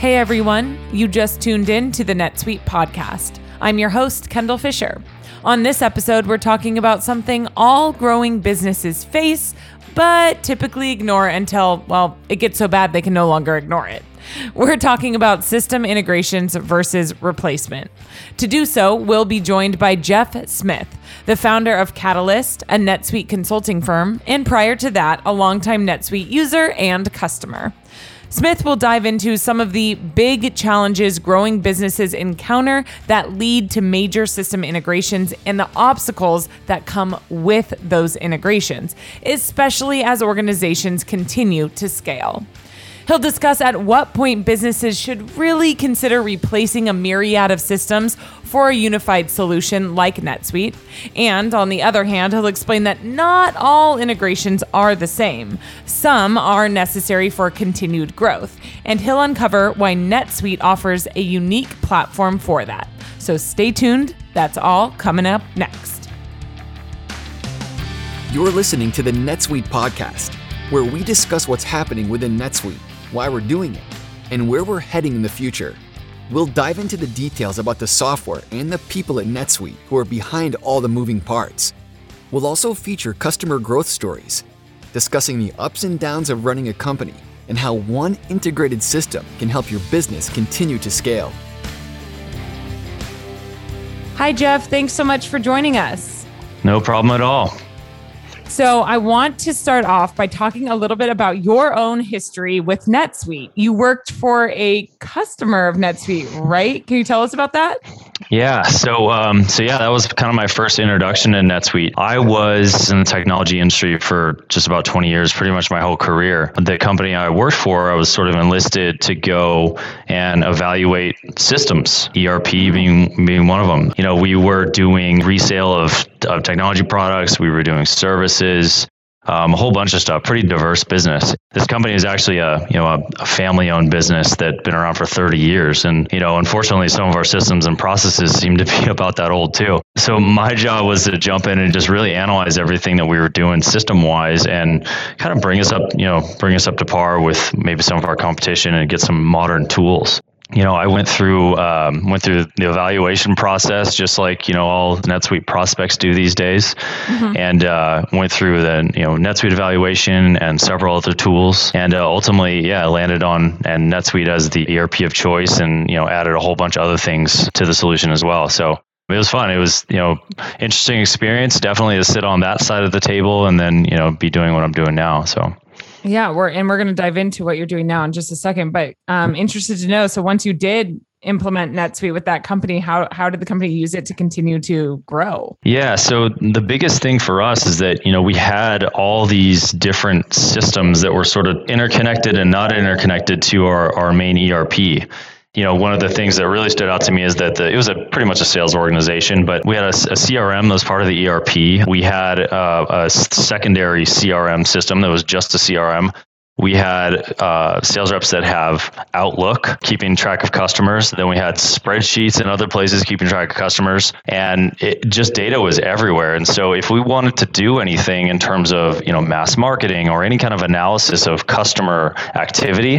Hey everyone, you just tuned in to the NetSuite podcast. I'm your host, Kendall Fisher. On this episode, we're talking about something all growing businesses face, but typically ignore until, well, it gets so bad they can no longer ignore it. We're talking about system integrations versus replacement. To do so, we'll be joined by Jeff Smith, the founder of Catalyst, a NetSuite consulting firm, and prior to that, a longtime NetSuite user and customer. Smith will dive into some of the big challenges growing businesses encounter that lead to major system integrations and the obstacles that come with those integrations, especially as organizations continue to scale. He'll discuss at what point businesses should really consider replacing a myriad of systems for a unified solution like NetSuite. And on the other hand, he'll explain that not all integrations are the same. Some are necessary for continued growth, and he'll uncover why NetSuite offers a unique platform for that. So stay tuned. That's all coming up next. You're listening to the NetSuite podcast, where we discuss what's happening within NetSuite why we're doing it, and where we're heading in the future. We'll dive into the details about the software and the people at NetSuite who are behind all the moving parts. We'll also feature customer growth stories, discussing the ups and downs of running a company and how one integrated system can help your business continue to scale. Hi, Jeff. Thanks so much for joining us. No problem at all. So, I want to start off by talking a little bit about your own history with NetSuite. You worked for a customer of NetSuite, right? Can you tell us about that? Yeah. So, um, so yeah, that was kind of my first introduction to NetSuite. I was in the technology industry for just about 20 years, pretty much my whole career. The company I worked for, I was sort of enlisted to go and evaluate systems, ERP being being one of them. You know, we were doing resale of, of technology products, we were doing services um, a whole bunch of stuff. Pretty diverse business. This company is actually a you know a, a family-owned business that's been around for 30 years, and you know unfortunately some of our systems and processes seem to be about that old too. So my job was to jump in and just really analyze everything that we were doing system-wise and kind of bring us up you know bring us up to par with maybe some of our competition and get some modern tools you know, I went through um, went through the evaluation process, just like you know all NetSuite prospects do these days, mm-hmm. and uh, went through the you know NetSuite evaluation and several other tools, and uh, ultimately, yeah, landed on and NetSuite as the ERP of choice, and you know added a whole bunch of other things to the solution as well. So it was fun. It was you know interesting experience, definitely to sit on that side of the table, and then you know be doing what I'm doing now. So. Yeah, we're and we're going to dive into what you're doing now in just a second. But um, interested to know. So once you did implement NetSuite with that company, how how did the company use it to continue to grow? Yeah, so the biggest thing for us is that you know we had all these different systems that were sort of interconnected and not interconnected to our our main ERP you know, one of the things that really stood out to me is that the, it was a pretty much a sales organization, but we had a, a CRM that was part of the ERP. We had uh, a secondary CRM system that was just a CRM. We had uh, sales reps that have Outlook, keeping track of customers. Then we had spreadsheets and other places keeping track of customers, and it, just data was everywhere. And so, if we wanted to do anything in terms of you know mass marketing or any kind of analysis of customer activity,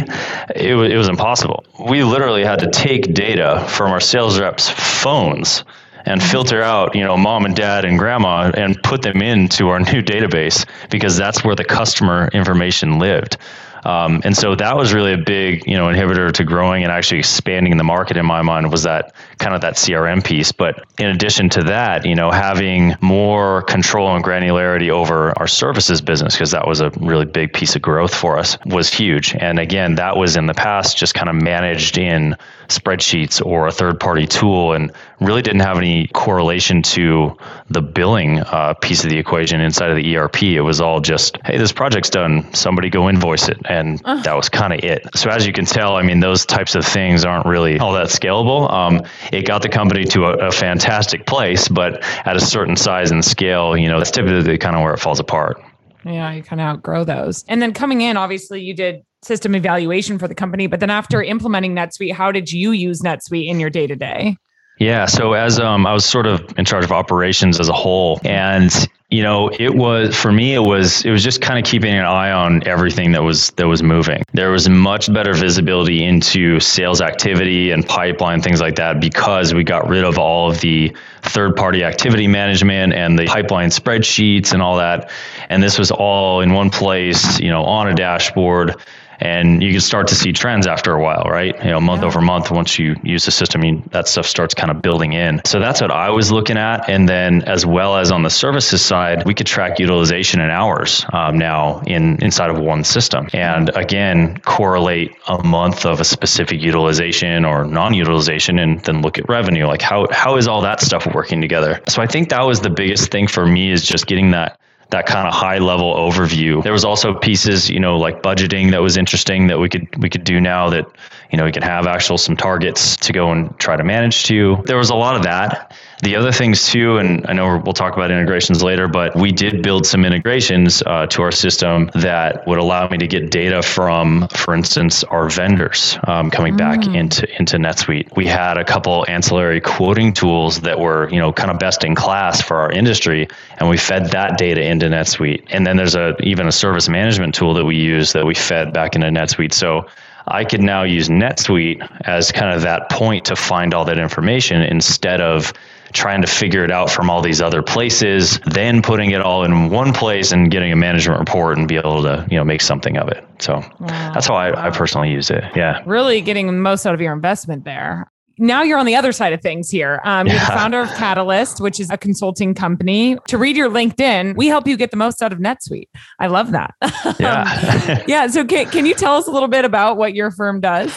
it, it was impossible. We literally had to take data from our sales reps' phones and filter out, you know, mom and dad and grandma and put them into our new database because that's where the customer information lived. Um, and so that was really a big, you know, inhibitor to growing and actually expanding the market in my mind was that kind of that CRM piece. But in addition to that, you know, having more control and granularity over our services business, because that was a really big piece of growth for us, was huge. And again, that was in the past just kind of managed in spreadsheets or a third party tool and really didn't have any correlation to the billing uh, piece of the equation inside of the ERP. It was all just, hey, this project's done, somebody go invoice it. And that was kind of it. So as you can tell, I mean, those types of things aren't really all that scalable. Um, it got the company to a, a fantastic place, but at a certain size and scale, you know, that's typically kind of where it falls apart. Yeah, you kind of outgrow those. And then coming in, obviously, you did system evaluation for the company. But then after implementing NetSuite, how did you use NetSuite in your day to day? Yeah. So as um, I was sort of in charge of operations as a whole, and you know, it was for me. It was it was just kind of keeping an eye on everything that was that was moving. There was much better visibility into sales activity and pipeline things like that because we got rid of all of the third party activity management and the pipeline spreadsheets and all that. And this was all in one place, you know, on a dashboard and you can start to see trends after a while, right? You know, month yeah. over month, once you use the system, you, that stuff starts kind of building in. So that's what I was looking at. And then as well as on the services side, we could track utilization in hours um, now in inside of one system. And again, correlate a month of a specific utilization or non-utilization and then look at revenue. Like how, how is all that stuff working together? So I think that was the biggest thing for me is just getting that that kind of high level overview. There was also pieces, you know, like budgeting that was interesting that we could we could do now that, you know, we can have actual some targets to go and try to manage to. There was a lot of that. The other things too, and I know we'll talk about integrations later, but we did build some integrations uh, to our system that would allow me to get data from, for instance, our vendors um, coming mm. back into into NetSuite. We had a couple ancillary quoting tools that were, you know, kind of best in class for our industry, and we fed that data into NetSuite. And then there's a even a service management tool that we use that we fed back into NetSuite. So I could now use NetSuite as kind of that point to find all that information instead of trying to figure it out from all these other places, then putting it all in one place and getting a management report and be able to, you know, make something of it. So wow. that's how I, I personally use it. Yeah. Really getting the most out of your investment there now you're on the other side of things here. Um, yeah. You're the founder of Catalyst, which is a consulting company. To read your LinkedIn, we help you get the most out of NetSuite. I love that. Yeah. um, yeah. So can, can you tell us a little bit about what your firm does?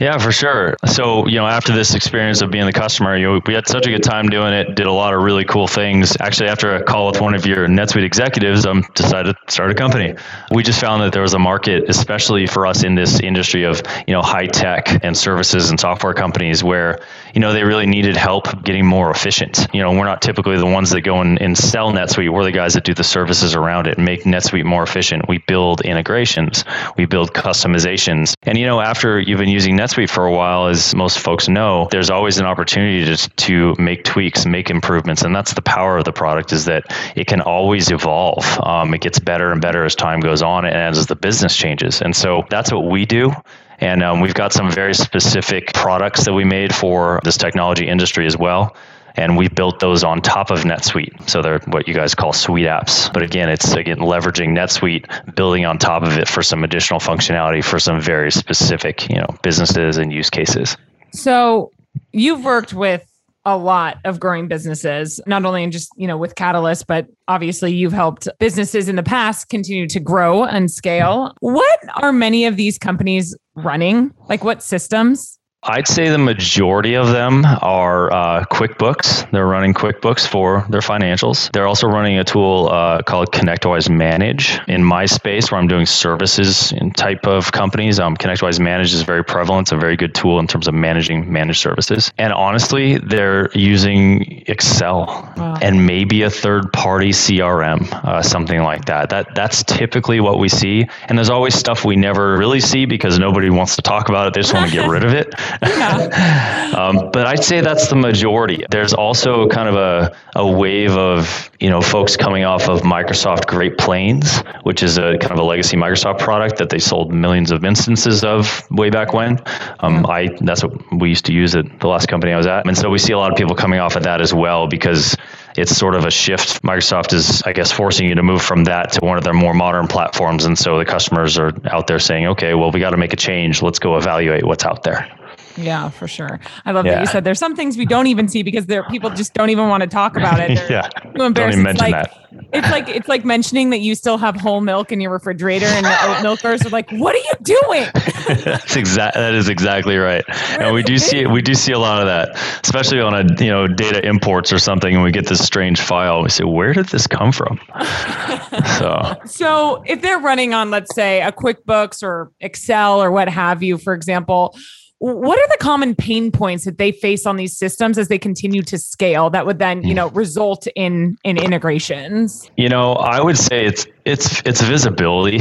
Yeah, for sure. So, you know, after this experience of being the customer, you know, we had such a good time doing it, did a lot of really cool things. Actually, after a call with one of your NetSuite executives, I um, decided to start a company. We just found that there was a market, especially for us in this industry of, you know, high tech and services and software companies where, you know, they really needed help getting more efficient. You know, we're not typically the ones that go in and sell NetSuite. We're the guys that do the services around it and make NetSuite more efficient. We build integrations, we build customizations. And, you know, after you've been using NetSuite, NetSuite for a while, as most folks know, there's always an opportunity to, to make tweaks, make improvements, and that's the power of the product is that it can always evolve. Um, it gets better and better as time goes on and as the business changes. And so that's what we do. And um, we've got some very specific products that we made for this technology industry as well and we built those on top of NetSuite. So they're what you guys call SuiteApps. But again, it's again leveraging NetSuite, building on top of it for some additional functionality for some very specific, you know, businesses and use cases. So you've worked with a lot of growing businesses, not only in just, you know, with Catalyst, but obviously you've helped businesses in the past continue to grow and scale. Mm-hmm. What are many of these companies running? Like what systems? I'd say the majority of them are uh, QuickBooks. They're running QuickBooks for their financials. They're also running a tool uh, called ConnectWise Manage. In my space, where I'm doing services in type of companies, um, ConnectWise Manage is very prevalent. It's a very good tool in terms of managing managed services. And honestly, they're using Excel wow. and maybe a third-party CRM, uh, something like that. That that's typically what we see. And there's always stuff we never really see because nobody wants to talk about it. They just want to get rid of it. Um, but I'd say that's the majority. There's also kind of a, a wave of you know folks coming off of Microsoft Great Plains, which is a kind of a legacy Microsoft product that they sold millions of instances of way back when. Um, I that's what we used to use at the last company I was at, and so we see a lot of people coming off of that as well because it's sort of a shift. Microsoft is, I guess, forcing you to move from that to one of their more modern platforms. And so the customers are out there saying, okay, well, we got to make a change. Let's go evaluate what's out there. Yeah, for sure. I love yeah. that you said there's some things we don't even see because there people just don't even want to talk about it. They're yeah, don't even mention like, that. It's like it's like mentioning that you still have whole milk in your refrigerator, and the oat milkers are like, "What are you doing?" That's exact. That is exactly right. Where and we do see we do see a lot of that, especially on a you know data imports or something, and we get this strange file. We say, "Where did this come from?" so, so if they're running on, let's say, a QuickBooks or Excel or what have you, for example what are the common pain points that they face on these systems as they continue to scale that would then you hmm. know result in in integrations you know i would say it's it's it's visibility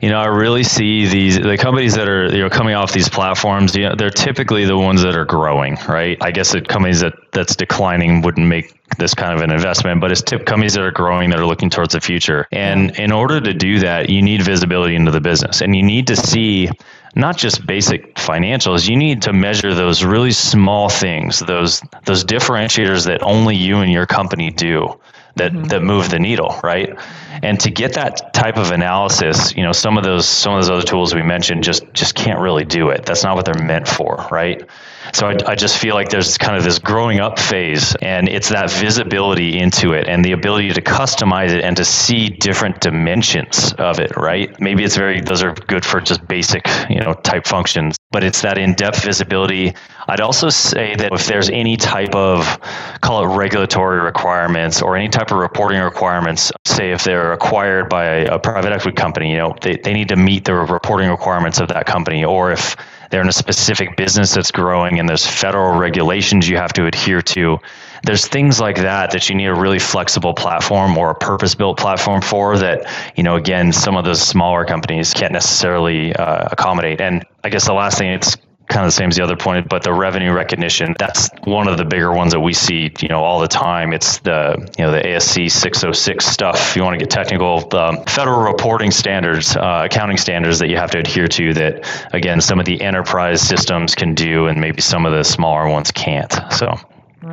you know, I really see these the companies that are you know coming off these platforms. You know, they're typically the ones that are growing, right? I guess the companies that that's declining wouldn't make this kind of an investment, but it's tip companies that are growing that are looking towards the future. And in order to do that, you need visibility into the business, and you need to see not just basic financials you need to measure those really small things those those differentiators that only you and your company do that mm-hmm. that move the needle, right? And to get that type of analysis, you know, some of those some of those other tools we mentioned just just can't really do it. That's not what they're meant for, right? So I, I just feel like there's kind of this growing up phase, and it's that visibility into it and the ability to customize it and to see different dimensions of it, right? Maybe it's very those are good for just basic, you know, type functions, but it's that in-depth visibility. I'd also say that if there's any type of call it regulatory requirements or any type of reporting requirements, say if they're acquired by a private equity company, you know, they, they need to meet the reporting requirements of that company, or if they're in a specific business that's growing and there's federal regulations you have to adhere to. There's things like that that you need a really flexible platform or a purpose built platform for that, you know, again, some of those smaller companies can't necessarily uh, accommodate. And I guess the last thing it's kind of the same as the other point, but the revenue recognition, that's one of the bigger ones that we see, you know, all the time. It's the, you know, the ASC 606 stuff. If you want to get technical, the federal reporting standards, uh, accounting standards that you have to adhere to that, again, some of the enterprise systems can do and maybe some of the smaller ones can't. So.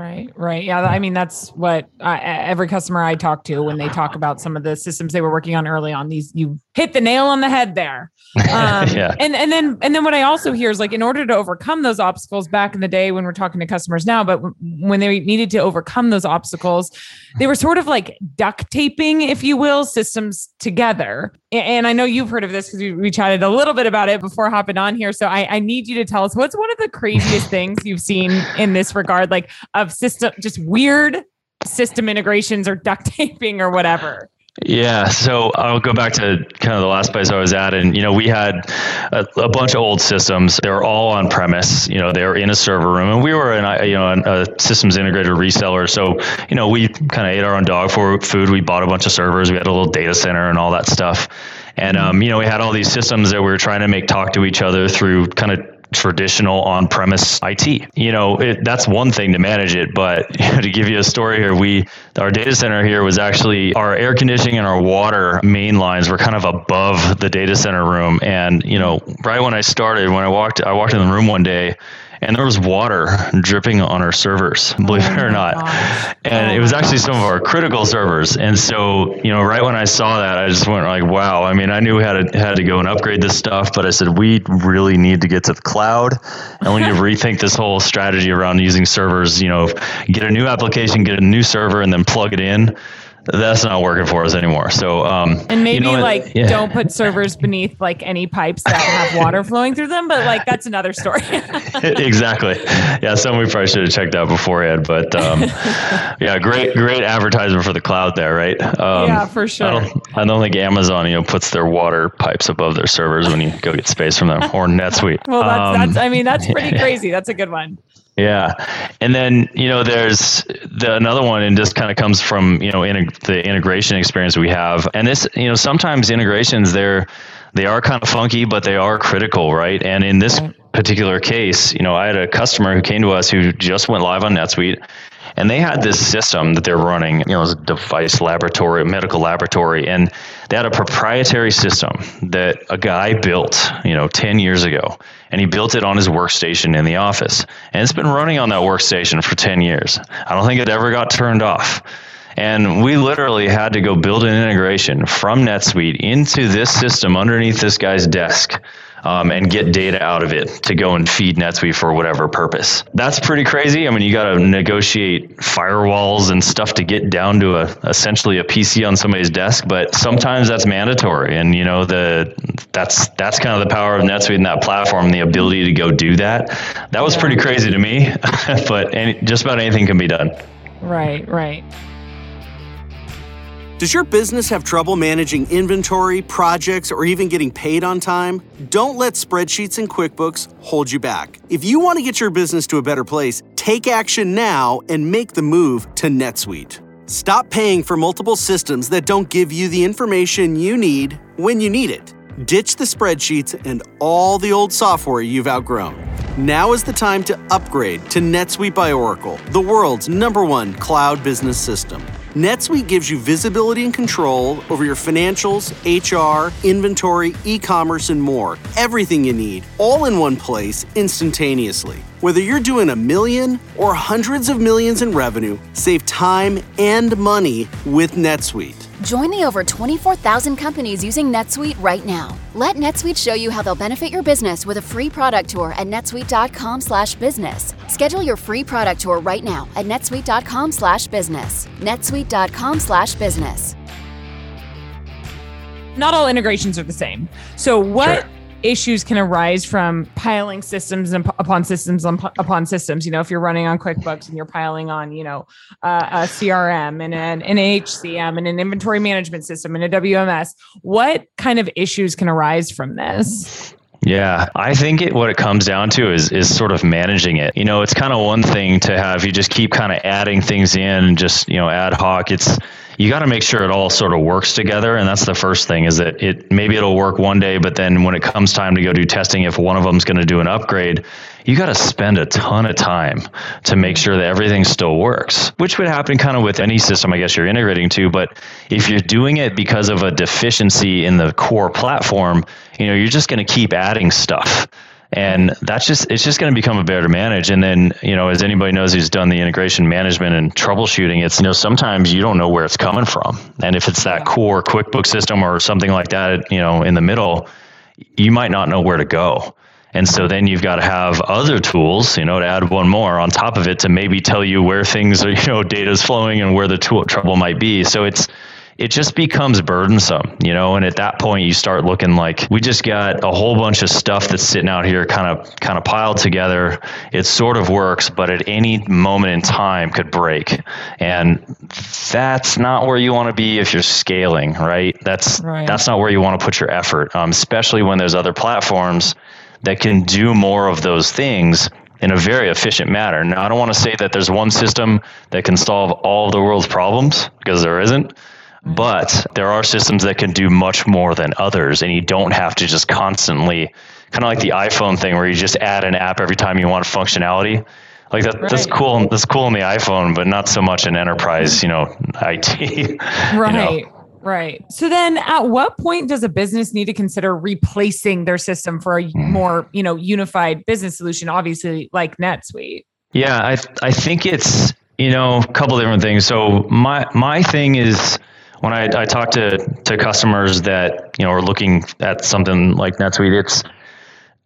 Right, right. Yeah, I mean that's what I, every customer I talk to when they talk about some of the systems they were working on early on. These you hit the nail on the head there. Um, yeah. And and then and then what I also hear is like in order to overcome those obstacles back in the day when we're talking to customers now, but when they needed to overcome those obstacles, they were sort of like duct taping, if you will, systems together. And I know you've heard of this because we, we chatted a little bit about it before hopping on here. So I, I need you to tell us what's one of the craziest things you've seen in this regard, like of system, just weird system integrations or duct taping or whatever. Yeah, so I'll go back to kind of the last place I was at, and you know we had a, a bunch of old systems. They were all on premise. You know, they were in a server room, and we were an you know a systems integrator reseller. So you know we kind of ate our own dog food. We bought a bunch of servers. We had a little data center and all that stuff. And um, you know we had all these systems that we were trying to make talk to each other through kind of traditional on-premise IT. You know, it, that's one thing to manage it, but to give you a story here, we our data center here was actually our air conditioning and our water main lines were kind of above the data center room, and you know, right when I started, when I walked, I walked in the room one day and there was water dripping on our servers, believe oh it or not. Gosh. And oh it was actually gosh. some of our critical servers. And so, you know, right when I saw that, I just went like, wow. I mean, I knew we had to had to go and upgrade this stuff, but I said we really need to get to the cloud, and we need to rethink this whole strategy around using servers. You know, get a new application, get a new server, and then plug it in that's not working for us anymore. So, um, and maybe you know, like yeah. don't put servers beneath like any pipes that have water flowing through them, but like that's another story. exactly. Yeah, some we probably should have checked out beforehand, but um, yeah, great, great advertisement for the cloud there, right? Um, yeah, for sure. I don't, I don't, think Amazon, you know, puts their water pipes above their servers when you go get space from them, or NetSuite. well, that's, that's I mean, that's pretty crazy. That's a good one. Yeah, and then you know there's the another one, and just kind of comes from you know in the integration experience we have, and this you know sometimes integrations they're they are kind of funky, but they are critical, right? And in this particular case, you know, I had a customer who came to us who just went live on NetSuite, and they had this system that they're running, you know, it was a device laboratory, medical laboratory, and they had a proprietary system that a guy built, you know, 10 years ago. And he built it on his workstation in the office. And it's been running on that workstation for 10 years. I don't think it ever got turned off. And we literally had to go build an integration from NetSuite into this system underneath this guy's desk um, and get data out of it to go and feed NetSuite for whatever purpose. That's pretty crazy. I mean, you got to negotiate firewalls and stuff to get down to a essentially a PC on somebody's desk, but sometimes that's mandatory. And you know, the that's that's kind of the power of NetSuite and that platform, the ability to go do that. That was pretty crazy to me, but any, just about anything can be done. Right, right. Does your business have trouble managing inventory, projects, or even getting paid on time? Don't let spreadsheets and QuickBooks hold you back. If you want to get your business to a better place, take action now and make the move to NetSuite. Stop paying for multiple systems that don't give you the information you need when you need it. Ditch the spreadsheets and all the old software you've outgrown. Now is the time to upgrade to NetSuite by Oracle, the world's number one cloud business system. NetSuite gives you visibility and control over your financials, HR, inventory, e commerce, and more. Everything you need, all in one place, instantaneously. Whether you're doing a million or hundreds of millions in revenue, save time and money with NetSuite. Join the over 24,000 companies using NetSuite right now. Let NetSuite show you how they'll benefit your business with a free product tour at netsuite.com/business. Schedule your free product tour right now at netsuite.com/business. netsuite.com/business. Not all integrations are the same. So what sure issues can arise from piling systems upon systems upon systems. You know, if you're running on QuickBooks and you're piling on, you know, uh, a CRM and an, an HCM and an inventory management system and a WMS, what kind of issues can arise from this? Yeah, I think it, what it comes down to is is sort of managing it. You know, it's kind of one thing to have you just keep kind of adding things in just you know ad hoc. It's you got to make sure it all sort of works together and that's the first thing is that it maybe it'll work one day but then when it comes time to go do testing if one of them's going to do an upgrade you got to spend a ton of time to make sure that everything still works which would happen kind of with any system i guess you're integrating to but if you're doing it because of a deficiency in the core platform you know you're just going to keep adding stuff and that's just it's just going to become a bear to manage. And then you know as anybody knows who's done the integration management and troubleshooting it's you know sometimes you don't know where it's coming from. And if it's that core quickbook system or something like that you know in the middle you might not know where to go. And so then you've got to have other tools, you know, to add one more on top of it to maybe tell you where things are, you know, data is flowing and where the tool, trouble might be. So it's it just becomes burdensome, you know, and at that point you start looking like we just got a whole bunch of stuff that's sitting out here kind of kind of piled together. It sort of works, but at any moment in time could break. And that's not where you want to be if you're scaling, right? That's right. that's not where you want to put your effort, um, especially when there's other platforms that can do more of those things in a very efficient manner. Now, I don't want to say that there's one system that can solve all the world's problems because there isn't but there are systems that can do much more than others, and you don't have to just constantly, kind of like the iPhone thing, where you just add an app every time you want functionality. Like that, right. that's cool. That's cool in the iPhone, but not so much in enterprise, you know, IT. Right. You know. Right. So then at what point does a business need to consider replacing their system for a mm. more, you know, unified business solution, obviously like NetSuite? Yeah, I I think it's, you know, a couple different things. So my my thing is when I, I talk to, to customers that you know are looking at something like NetSuite, it's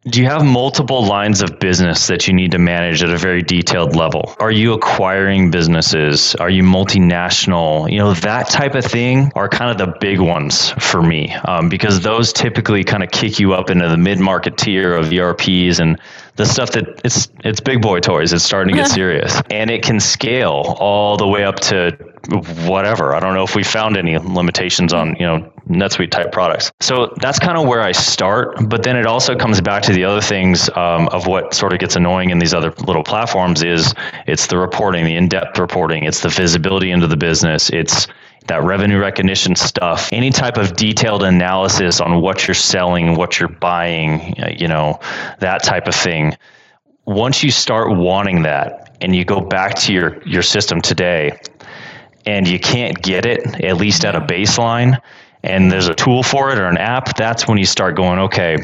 do you have multiple lines of business that you need to manage at a very detailed level? Are you acquiring businesses? Are you multinational? You know, that type of thing are kind of the big ones for me um, because those typically kind of kick you up into the mid market tier of ERPs and the stuff that it's it's big boy toys. It's starting to get serious, and it can scale all the way up to whatever. I don't know if we found any limitations on you know NetSuite type products. So that's kind of where I start. But then it also comes back to the other things um, of what sort of gets annoying in these other little platforms is it's the reporting, the in-depth reporting, it's the visibility into the business, it's that revenue recognition stuff, any type of detailed analysis on what you're selling, what you're buying, you know, that type of thing. Once you start wanting that and you go back to your, your system today and you can't get it, at least at a baseline, and there's a tool for it or an app, that's when you start going, okay,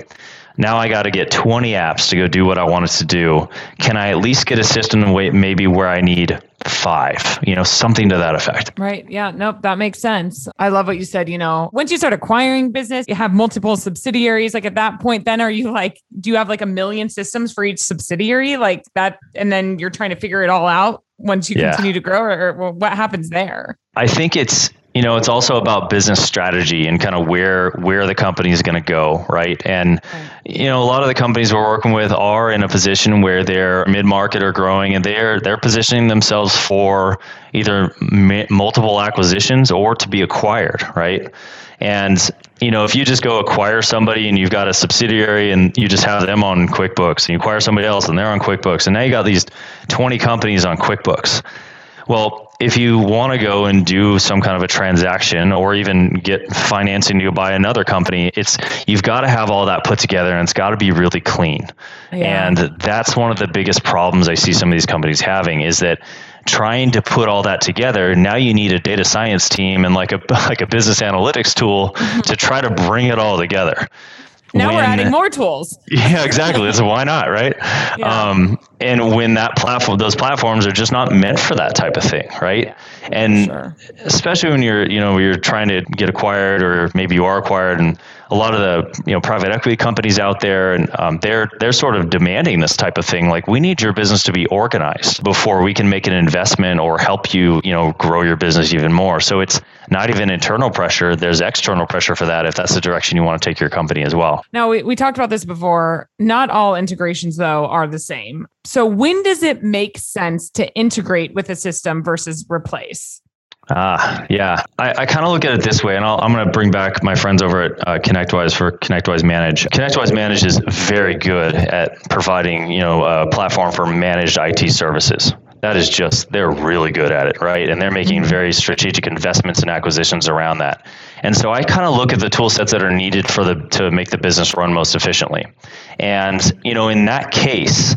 now I got to get 20 apps to go do what I wanted to do. Can I at least get a system maybe where I need five, you know, something to that effect. Right. Yeah. Nope. That makes sense. I love what you said. You know, once you start acquiring business, you have multiple subsidiaries. Like at that point, then are you like, do you have like a million systems for each subsidiary like that? And then you're trying to figure it all out once you yeah. continue to grow or, or what happens there? I think it's, you know it's also about business strategy and kind of where where the company is going to go right? And you know a lot of the companies we're working with are in a position where they're mid market or growing and they're they're positioning themselves for either multiple acquisitions or to be acquired right? And you know if you just go acquire somebody and you've got a subsidiary and you just have them on quickbooks and you acquire somebody else and they're on quickbooks and now you got these 20 companies on quickbooks well if you want to go and do some kind of a transaction or even get financing to buy another company, it's you've got to have all that put together and it's got to be really clean. Yeah. And that's one of the biggest problems I see some of these companies having is that trying to put all that together now you need a data science team and like a like a business analytics tool mm-hmm. to try to bring it all together now when, we're adding more tools. Yeah, exactly. so why not, right? Yeah. Um, and when that platform, those platforms are just not meant for that type of thing, right? And sure. especially when you're, you know, you're trying to get acquired, or maybe you are acquired, and a lot of the you know private equity companies out there, and um, they're they're sort of demanding this type of thing. Like we need your business to be organized before we can make an investment or help you you know grow your business even more. So it's not even internal pressure. There's external pressure for that if that's the direction you want to take your company as well. Now we, we talked about this before. Not all integrations though are the same. So when does it make sense to integrate with a system versus replace? Ah, yeah. I, I kind of look at it this way, and i am going to bring back my friends over at uh, ConnectWise for ConnectWise Manage. ConnectWise Manage is very good at providing, you know, a platform for managed IT services. That is just they're really good at it, right? And they're making mm-hmm. very strategic investments and acquisitions around that. And so I kind of look at the tool sets that are needed for the to make the business run most efficiently. And you know, in that case,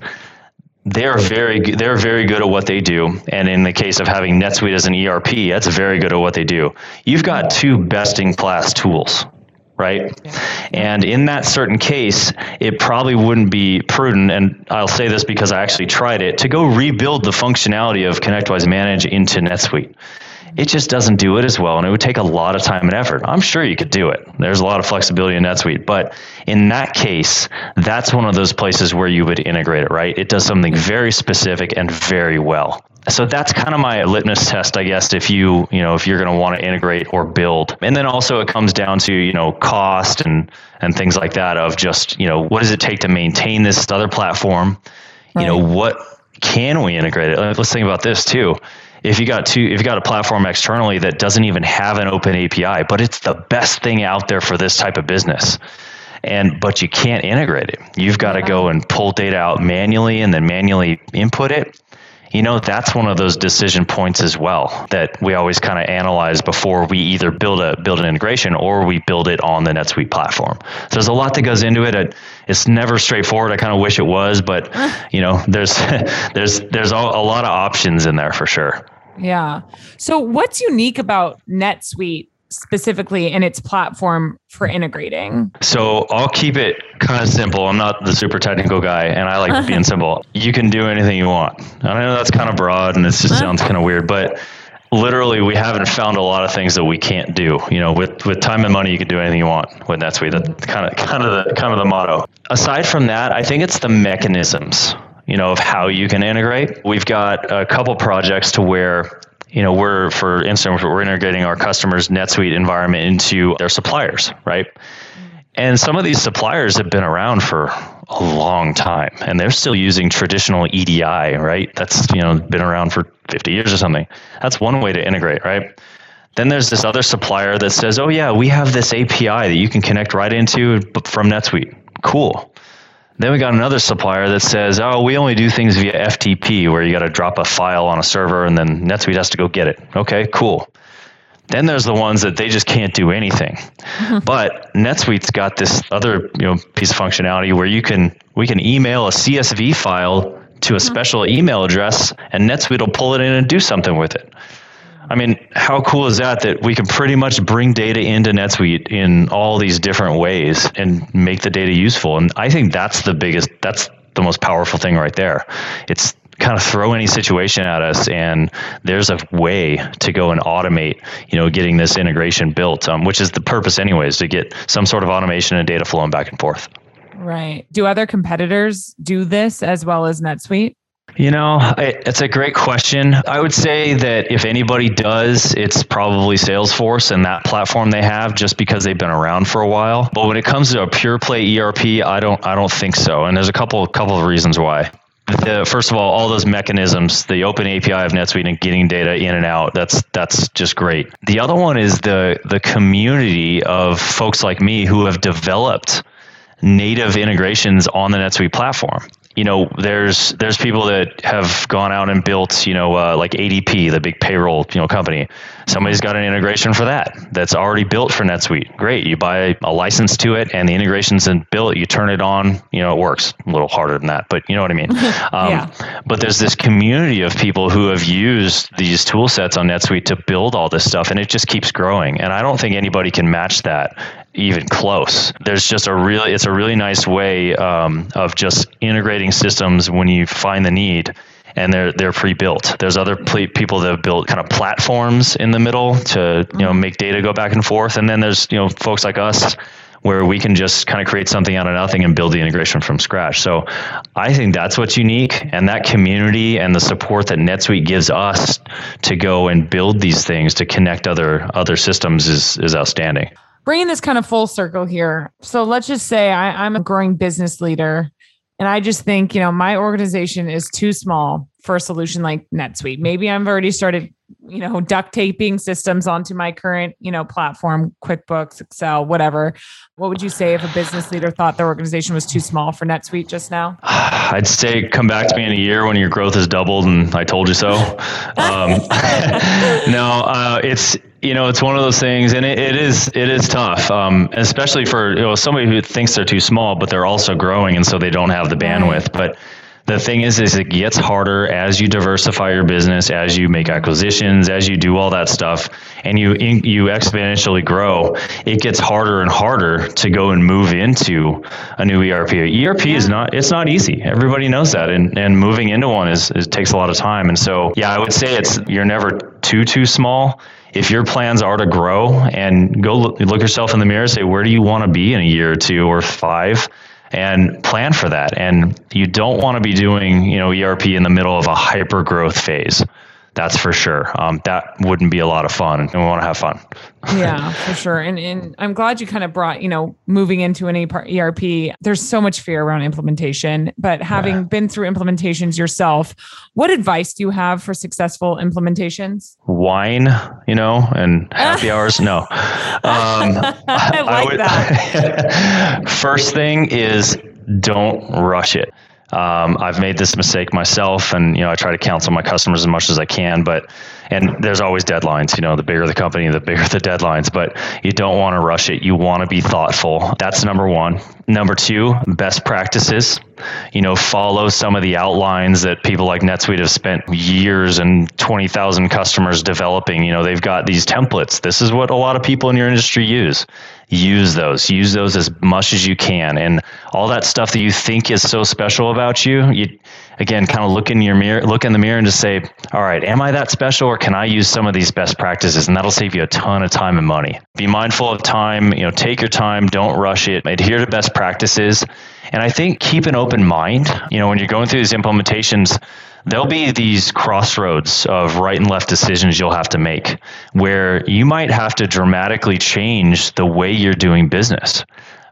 they're very they're very good at what they do. And in the case of having NetSuite as an ERP that's very good at what they do. You've got two best in class tools right? And in that certain case it probably wouldn't be prudent and I'll say this because I actually tried it to go rebuild the functionality of ConnectWise Manage into NetSuite it just doesn't do it as well and it would take a lot of time and effort. I'm sure you could do it. There's a lot of flexibility in NetSuite, but in that case, that's one of those places where you would integrate it, right? It does something very specific and very well. So that's kind of my litmus test, I guess, if you, you know, if you're going to want to integrate or build. And then also it comes down to, you know, cost and and things like that of just, you know, what does it take to maintain this other platform? Right. You know, what can we integrate it? Let's think about this too if you got two if you got a platform externally that doesn't even have an open API, but it's the best thing out there for this type of business. And but you can't integrate it. You've got to go and pull data out manually and then manually input it. You know, that's one of those decision points as well that we always kind of analyze before we either build a build an integration or we build it on the NetSuite platform. So there's a lot that goes into it. It's never straightforward. I kind of wish it was, but you know, there's there's there's a lot of options in there for sure. Yeah. So what's unique about NetSuite specifically in its platform for integrating? So I'll keep it kind of simple. I'm not the super technical guy and I like being simple. You can do anything you want. I know that's kind of broad and it just sounds kind of weird, but literally we haven't found a lot of things that we can't do. You know, with with time and money you can do anything you want with NetSuite. That's kind of kind of the kind of the motto. Aside from that, I think it's the mechanisms you know, of how you can integrate. We've got a couple projects to where you know, we're for instance, we're integrating our customers' NetSuite environment into their suppliers, right? Mm-hmm. And some of these suppliers have been around for a long time and they're still using traditional EDI, right? That's, you know, been around for 50 years or something. That's one way to integrate, right? Then there's this other supplier that says, "Oh yeah, we have this API that you can connect right into from NetSuite." Cool. Then we got another supplier that says, "Oh, we only do things via FTP, where you got to drop a file on a server and then NetSuite has to go get it." Okay, cool. Then there's the ones that they just can't do anything. Mm-hmm. But NetSuite's got this other you know piece of functionality where you can we can email a CSV file to a mm-hmm. special email address, and NetSuite will pull it in and do something with it. I mean, how cool is that? That we can pretty much bring data into NetSuite in all these different ways and make the data useful. And I think that's the biggest, that's the most powerful thing right there. It's kind of throw any situation at us and there's a way to go and automate you know getting this integration built um, which is the purpose anyways to get some sort of automation and data flowing back and forth right do other competitors do this as well as netsuite you know, it's a great question. I would say that if anybody does, it's probably Salesforce and that platform they have just because they've been around for a while. But when it comes to a pure play ERP, I don't I don't think so. And there's a couple couple of reasons why. The, first of all, all those mechanisms, the open API of NetSuite and getting data in and out, that's that's just great. The other one is the the community of folks like me who have developed native integrations on the NetSuite platform you know, there's there's people that have gone out and built, you know, uh, like ADP, the big payroll, you know, company. Somebody's got an integration for that that's already built for NetSuite. Great, you buy a license to it, and the integration's in built. You turn it on, you know, it works. A little harder than that, but you know what I mean. Um, yeah. But there's this community of people who have used these tool sets on NetSuite to build all this stuff, and it just keeps growing. And I don't think anybody can match that even close. There's just a really, it's a really nice way um, of just integrating systems when you find the need and they're they're pre-built. There's other pl- people that have built kind of platforms in the middle to you know make data go back and forth, and then there's you know folks like us where we can just kind of create something out of nothing and build the integration from scratch. So I think that's what's unique, and that community and the support that NetSuite gives us to go and build these things to connect other other systems is is outstanding bringing this kind of full circle here. So let's just say I, I'm a growing business leader and I just think, you know, my organization is too small for a solution like NetSuite. Maybe I've already started, you know, duct taping systems onto my current, you know, platform, QuickBooks, Excel, whatever. What would you say if a business leader thought their organization was too small for NetSuite just now? I'd say come back to me in a year when your growth has doubled and I told you so. Um, no, uh, it's you know it's one of those things, and it, it is it is tough, um, especially for you know somebody who thinks they're too small, but they're also growing, and so they don't have the bandwidth. But the thing is is it gets harder as you diversify your business as you make acquisitions as you do all that stuff and you you exponentially grow. It gets harder and harder to go and move into a new erp erp yeah. is not it's not easy. Everybody knows that and and moving into one is, is takes a lot of time. And so yeah i would say it's you're never too too small. If your plans are to grow and go look, look yourself in the mirror say where do you want to be in a year or two or five and plan for that. And you don't want to be doing, you know, ERP in the middle of a hyper growth phase. That's for sure. Um, that wouldn't be a lot of fun, and we want to have fun. yeah, for sure. And and I'm glad you kind of brought, you know, moving into an ERP. There's so much fear around implementation, but having yeah. been through implementations yourself, what advice do you have for successful implementations? Wine, you know, and happy hours. No, um, I like I would, that. first thing is don't rush it. Um, I've made this mistake myself, and you know I try to counsel my customers as much as I can, but and there's always deadlines. You know, the bigger the company, the bigger the deadlines. But you don't want to rush it. You want to be thoughtful. That's number one. Number two, best practices. You know, follow some of the outlines that people like NetSuite have spent years and 20,000 customers developing. You know, they've got these templates. This is what a lot of people in your industry use use those use those as much as you can and all that stuff that you think is so special about you you again kind of look in your mirror look in the mirror and just say all right am i that special or can i use some of these best practices? And that'll save you a ton of time and money. Be mindful of time you know take your time don't rush it. Adhere to best practices. And i think keep an open mind. You know when you're going through these implementations there'll be these crossroads of right and left decisions you'll have to make where you might have to dramatically change the way you're doing business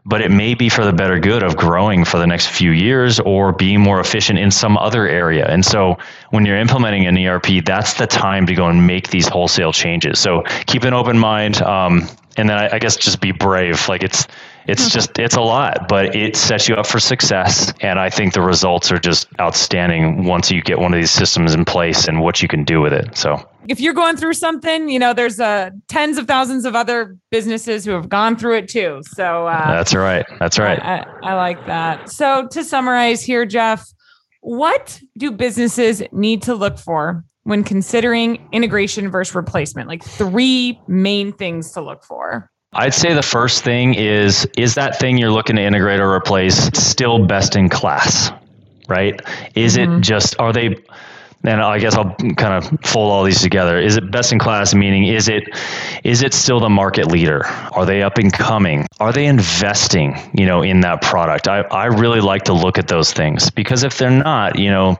but it may be for the better good of growing for the next few years or being more efficient in some other area. And so when you're implementing an ERP, that's the time to go and make these wholesale changes. So keep an open mind. Um, and then I, I guess just be brave. Like it's it's mm-hmm. just it's a lot, but it sets you up for success. And I think the results are just outstanding once you get one of these systems in place and what you can do with it. So if you're going through something, you know, there's uh, tens of thousands of other businesses who have gone through it too. So uh, that's right. That's right. I, I, I like that. So to summarize here, Jeff, what do businesses need to look for when considering integration versus replacement? Like three main things to look for. I'd say the first thing is is that thing you're looking to integrate or replace still best in class? Right? Is mm-hmm. it just are they and I guess I'll kind of fold all these together. Is it best in class? Meaning, is it is it still the market leader? Are they up and coming? Are they investing, you know, in that product? I, I really like to look at those things because if they're not, you know,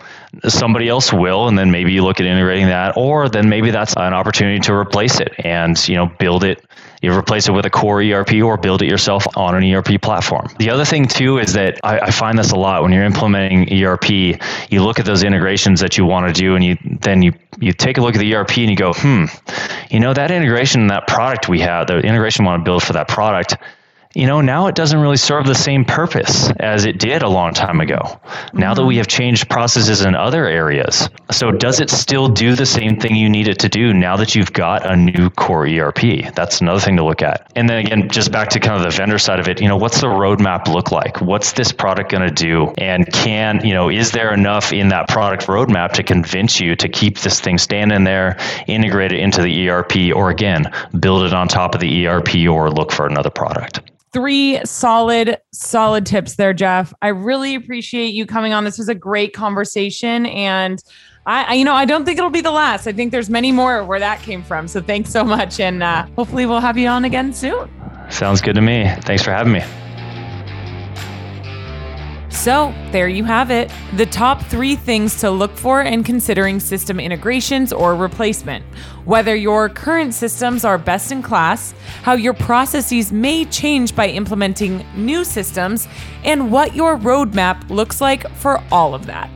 somebody else will, and then maybe you look at integrating that, or then maybe that's an opportunity to replace it and you know build it you replace it with a core ERP or build it yourself on an ERP platform. The other thing too is that I, I, find this a lot when you're implementing ERP. You look at those integrations that you want to do, and you then you you take a look at the ERP and you go, hmm, you know that integration, that product we have, the integration we want to build for that product you know, now it doesn't really serve the same purpose as it did a long time ago. Mm-hmm. Now that we have changed processes in other areas. So does it still do the same thing you need it to do now that you've got a new core ERP? That's another thing to look at. And then again, just back to kind of the vendor side of it, you know, what's the roadmap look like? What's this product going to do? And can, you know, is there enough in that product roadmap to convince you to keep this thing standing there, integrate it into the ERP, or again, build it on top of the ERP or look for another product? Three solid solid tips there jeff. I really appreciate you coming on. This was a great conversation and I, I, you know i don't think it'll be the last. I think there's many more where that came from. So thanks so much and uh, hopefully we'll have you on again soon. Sounds good to me. Thanks for having me so, there you have it the top three things to look for in considering system integrations or replacement. Whether your current systems are best in class, how your processes may change by implementing new systems, and what your roadmap looks like for all of that.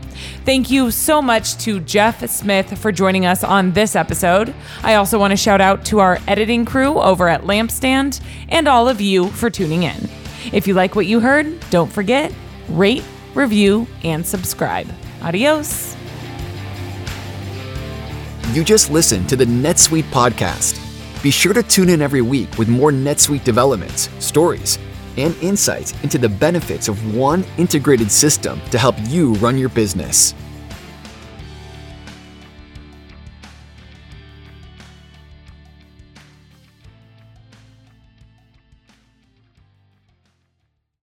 Thank you so much to Jeff Smith for joining us on this episode. I also want to shout out to our editing crew over at Lampstand and all of you for tuning in. If you like what you heard, don't forget rate, review, and subscribe. Adios. You just listened to the NetSuite podcast. Be sure to tune in every week with more NetSuite developments, stories, and insights into the benefits of one integrated system to help you run your business.